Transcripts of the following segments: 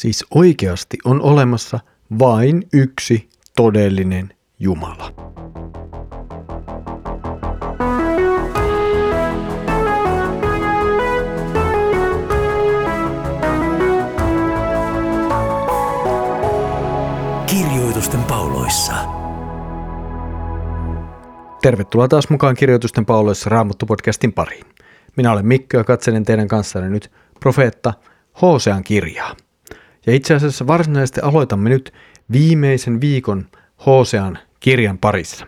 Siis oikeasti on olemassa vain yksi todellinen Jumala. Kirjoitusten pauloissa. Tervetuloa taas mukaan Kirjoitusten pauloissa Raamattu-podcastin pariin. Minä olen Mikko ja katselen teidän kanssanne nyt profeetta Hosean kirjaa. Ja itse asiassa varsinaisesti aloitamme nyt viimeisen viikon Hosean kirjan parissa.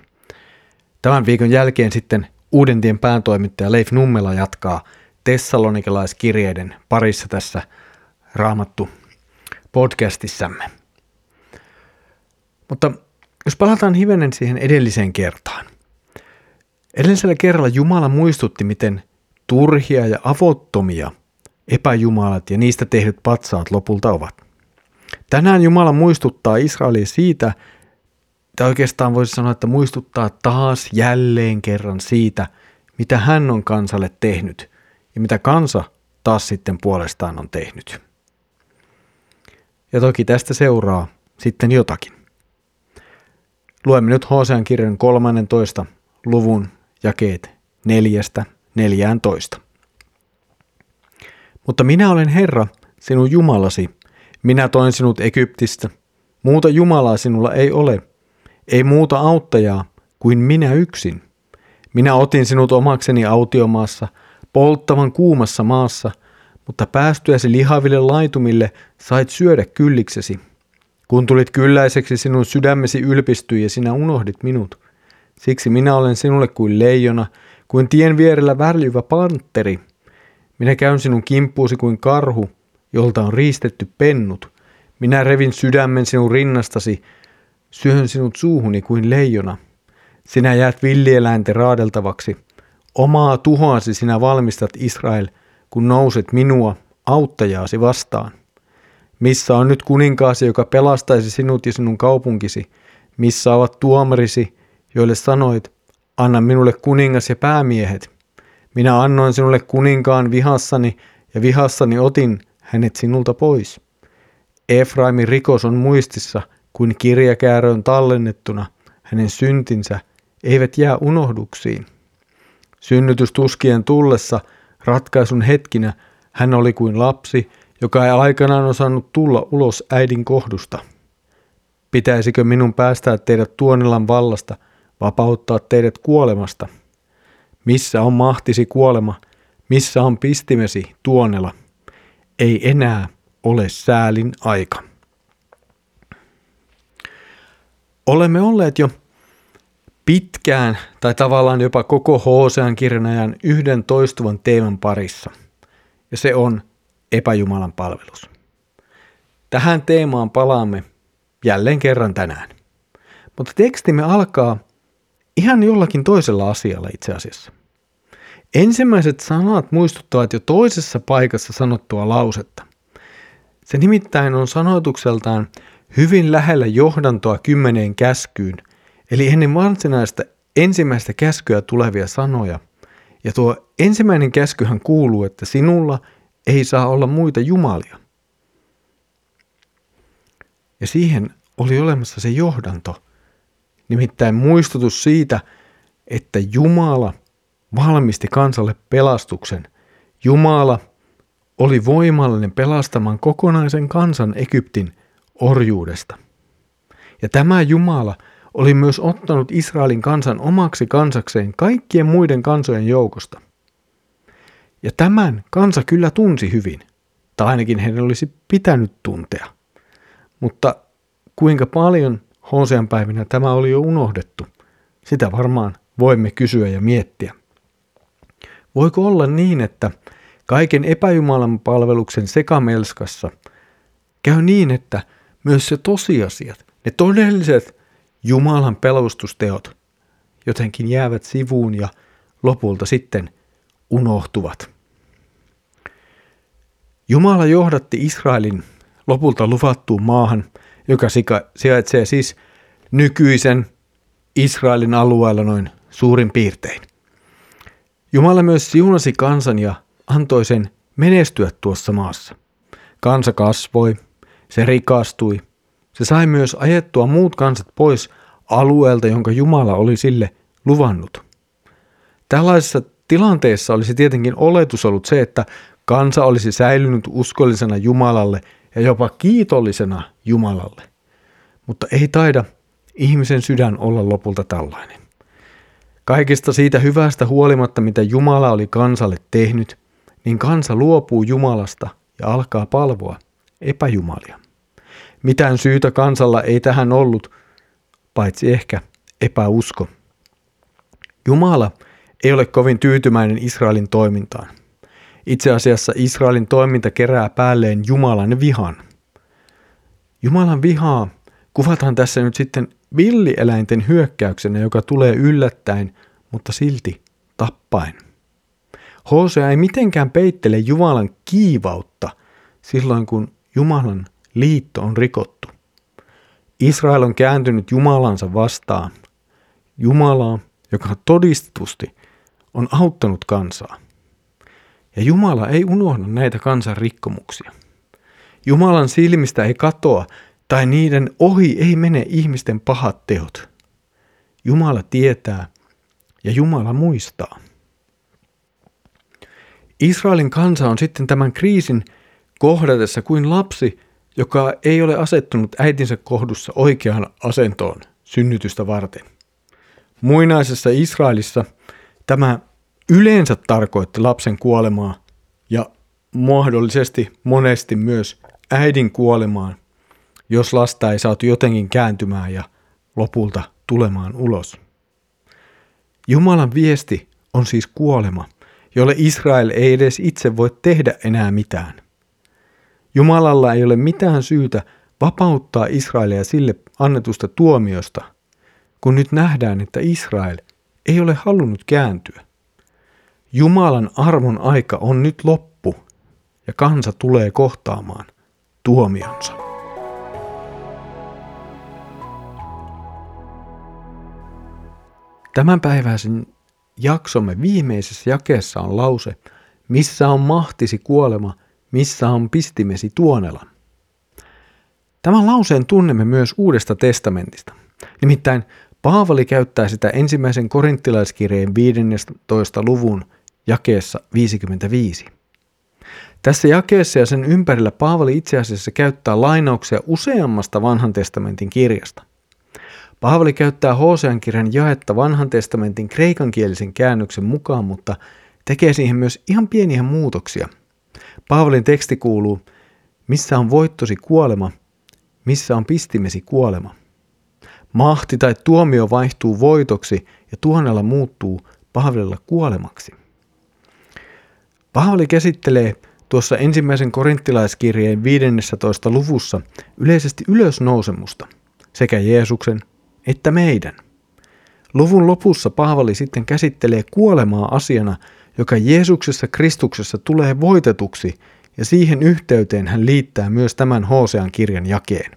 Tämän viikon jälkeen sitten Uudentien pääntoimittaja Leif Nummela jatkaa Tessalonikilaiskirjeiden parissa tässä Raamattu podcastissamme. Mutta jos palataan hivenen siihen edelliseen kertaan. Edellisellä kerralla Jumala muistutti, miten turhia ja avottomia epäjumalat ja niistä tehdyt patsaat lopulta ovat. Tänään Jumala muistuttaa Israelia siitä, tai oikeastaan voisi sanoa, että muistuttaa taas jälleen kerran siitä, mitä hän on kansalle tehnyt ja mitä kansa taas sitten puolestaan on tehnyt. Ja toki tästä seuraa sitten jotakin. Luemme nyt Hosean kirjan 13. luvun jakeet neljästä neljään toista. Mutta minä olen Herra, sinun Jumalasi, minä toin sinut Egyptistä. Muuta Jumalaa sinulla ei ole. Ei muuta auttajaa kuin minä yksin. Minä otin sinut omakseni autiomaassa, polttavan kuumassa maassa, mutta päästyäsi lihaville laitumille sait syödä kylliksesi. Kun tulit kylläiseksi, sinun sydämesi ylpistyi ja sinä unohdit minut. Siksi minä olen sinulle kuin leijona, kuin tien vierellä värjyvä panteri. Minä käyn sinun kimppuusi kuin karhu, jolta on riistetty pennut. Minä revin sydämen sinun rinnastasi, syön sinut suuhuni kuin leijona. Sinä jäät villieläinten raadeltavaksi. Omaa tuhoasi sinä valmistat Israel, kun nouset minua, auttajaasi vastaan. Missä on nyt kuninkaasi, joka pelastaisi sinut ja sinun kaupunkisi? Missä ovat tuomarisi, joille sanoit, anna minulle kuningas ja päämiehet? Minä annoin sinulle kuninkaan vihassani ja vihassani otin hänet sinulta pois. Efraimin rikos on muistissa kuin kirjakäärön tallennettuna, hänen syntinsä eivät jää unohduksiin. Synnytystuskien tullessa ratkaisun hetkinä hän oli kuin lapsi, joka ei aikanaan osannut tulla ulos äidin kohdusta. Pitäisikö minun päästää teidät tuonelan vallasta, vapauttaa teidät kuolemasta? Missä on mahtisi kuolema? Missä on pistimesi tuonela? Ei enää ole säälin aika. Olemme olleet jo pitkään tai tavallaan jopa koko Hosean kirjan ajan yhden toistuvan teeman parissa, ja se on epäjumalan palvelus. Tähän teemaan palaamme jälleen kerran tänään. Mutta tekstimme alkaa ihan jollakin toisella asialla itse asiassa. Ensimmäiset sanat muistuttavat jo toisessa paikassa sanottua lausetta. Se nimittäin on sanotukseltaan hyvin lähellä johdantoa kymmeneen käskyyn, eli ennen varsinaista ensimmäistä käskyä tulevia sanoja. Ja tuo ensimmäinen käskyhän kuuluu, että sinulla ei saa olla muita jumalia. Ja siihen oli olemassa se johdanto, nimittäin muistutus siitä, että Jumala – valmisti kansalle pelastuksen. Jumala oli voimallinen pelastamaan kokonaisen kansan Egyptin orjuudesta. Ja tämä Jumala oli myös ottanut Israelin kansan omaksi kansakseen kaikkien muiden kansojen joukosta. Ja tämän kansa kyllä tunsi hyvin, tai ainakin heidän olisi pitänyt tuntea. Mutta kuinka paljon Hosean päivinä tämä oli jo unohdettu, sitä varmaan voimme kysyä ja miettiä. Voiko olla niin, että kaiken epäjumalan palveluksen sekamelskassa käy niin, että myös se tosiasiat, ne todelliset Jumalan pelastusteot jotenkin jäävät sivuun ja lopulta sitten unohtuvat. Jumala johdatti Israelin lopulta luvattuun maahan, joka sijaitsee siis nykyisen Israelin alueella noin suurin piirtein. Jumala myös siunasi kansan ja antoi sen menestyä tuossa maassa. Kansa kasvoi, Se rikastui. Se sai myös ajettua muut kansat pois alueelta, jonka Jumala oli sille luvannut. Tällaisessa tilanteessa olisi tietenkin oletus ollut se, että kansa olisi säilynyt uskollisena Jumalalle ja jopa kiitollisena Jumalalle. Mutta ei taida ihmisen sydän olla lopulta tällainen. Kaikista siitä hyvästä huolimatta, mitä Jumala oli kansalle tehnyt, niin kansa luopuu Jumalasta ja alkaa palvoa epäjumalia. Mitään syytä kansalla ei tähän ollut, paitsi ehkä epäusko. Jumala ei ole kovin tyytymäinen Israelin toimintaan. Itse asiassa Israelin toiminta kerää päälleen Jumalan vihan. Jumalan vihaa kuvataan tässä nyt sitten villieläinten hyökkäyksenä, joka tulee yllättäen, mutta silti tappaen. Hosea ei mitenkään peittele Jumalan kiivautta silloin, kun Jumalan liitto on rikottu. Israel on kääntynyt Jumalansa vastaan. Jumalaa, joka todistetusti on auttanut kansaa. Ja Jumala ei unohda näitä kansan rikkomuksia. Jumalan silmistä ei katoa tai niiden ohi ei mene ihmisten pahat teot. Jumala tietää ja Jumala muistaa. Israelin kansa on sitten tämän kriisin kohdatessa kuin lapsi, joka ei ole asettunut äitinsä kohdussa oikeaan asentoon synnytystä varten. Muinaisessa Israelissa tämä yleensä tarkoitti lapsen kuolemaa ja mahdollisesti monesti myös äidin kuolemaan, jos lasta ei saatu jotenkin kääntymään ja lopulta tulemaan ulos. Jumalan viesti on siis kuolema, jolle Israel ei edes itse voi tehdä enää mitään. Jumalalla ei ole mitään syytä vapauttaa Israelia sille annetusta tuomiosta, kun nyt nähdään, että Israel ei ole halunnut kääntyä. Jumalan armon aika on nyt loppu ja kansa tulee kohtaamaan tuomionsa. Tämänpäiväisen jaksomme viimeisessä jakeessa on lause, missä on mahtisi kuolema, missä on pistimesi tuonela. Tämän lauseen tunnemme myös Uudesta testamentista. Nimittäin Paavali käyttää sitä ensimmäisen korinttilaiskirjeen 15. luvun jakeessa 55. Tässä jakeessa ja sen ympärillä Paavali itse asiassa käyttää lainauksia useammasta vanhan testamentin kirjasta. Paavali käyttää Hosean kirjan jaetta vanhan testamentin kreikankielisen käännöksen mukaan, mutta tekee siihen myös ihan pieniä muutoksia. Paavalin teksti kuuluu, missä on voittosi kuolema, missä on pistimesi kuolema. Mahti tai tuomio vaihtuu voitoksi ja tuonella muuttuu Paavalilla kuolemaksi. Paavali käsittelee tuossa ensimmäisen korinttilaiskirjeen 15. luvussa yleisesti ylösnousemusta sekä Jeesuksen että meidän. Luvun lopussa Paavali sitten käsittelee kuolemaa asiana, joka Jeesuksessa Kristuksessa tulee voitetuksi, ja siihen yhteyteen hän liittää myös tämän Hosean kirjan jakeen.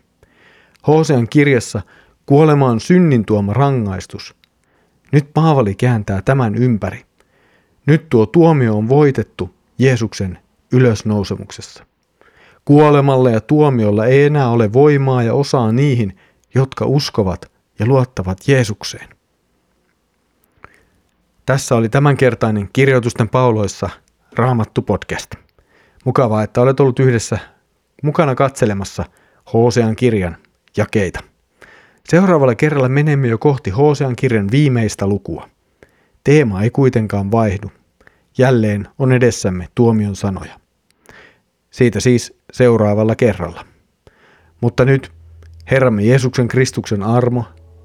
Hosean kirjassa kuolema on synnin tuoma rangaistus. Nyt Paavali kääntää tämän ympäri. Nyt tuo tuomio on voitettu Jeesuksen ylösnousemuksessa. Kuolemalle ja tuomiolla ei enää ole voimaa ja osaa niihin, jotka uskovat ja luottavat Jeesukseen. Tässä oli tämänkertainen Kirjoitusten pauloissa Raamattu podcast. Mukavaa, että olet ollut yhdessä mukana katselemassa Hosean kirjan jakeita. Seuraavalla kerralla menemme jo kohti Hosean kirjan viimeistä lukua. Teema ei kuitenkaan vaihdu. Jälleen on edessämme tuomion sanoja. Siitä siis seuraavalla kerralla. Mutta nyt Herramme Jeesuksen Kristuksen armo,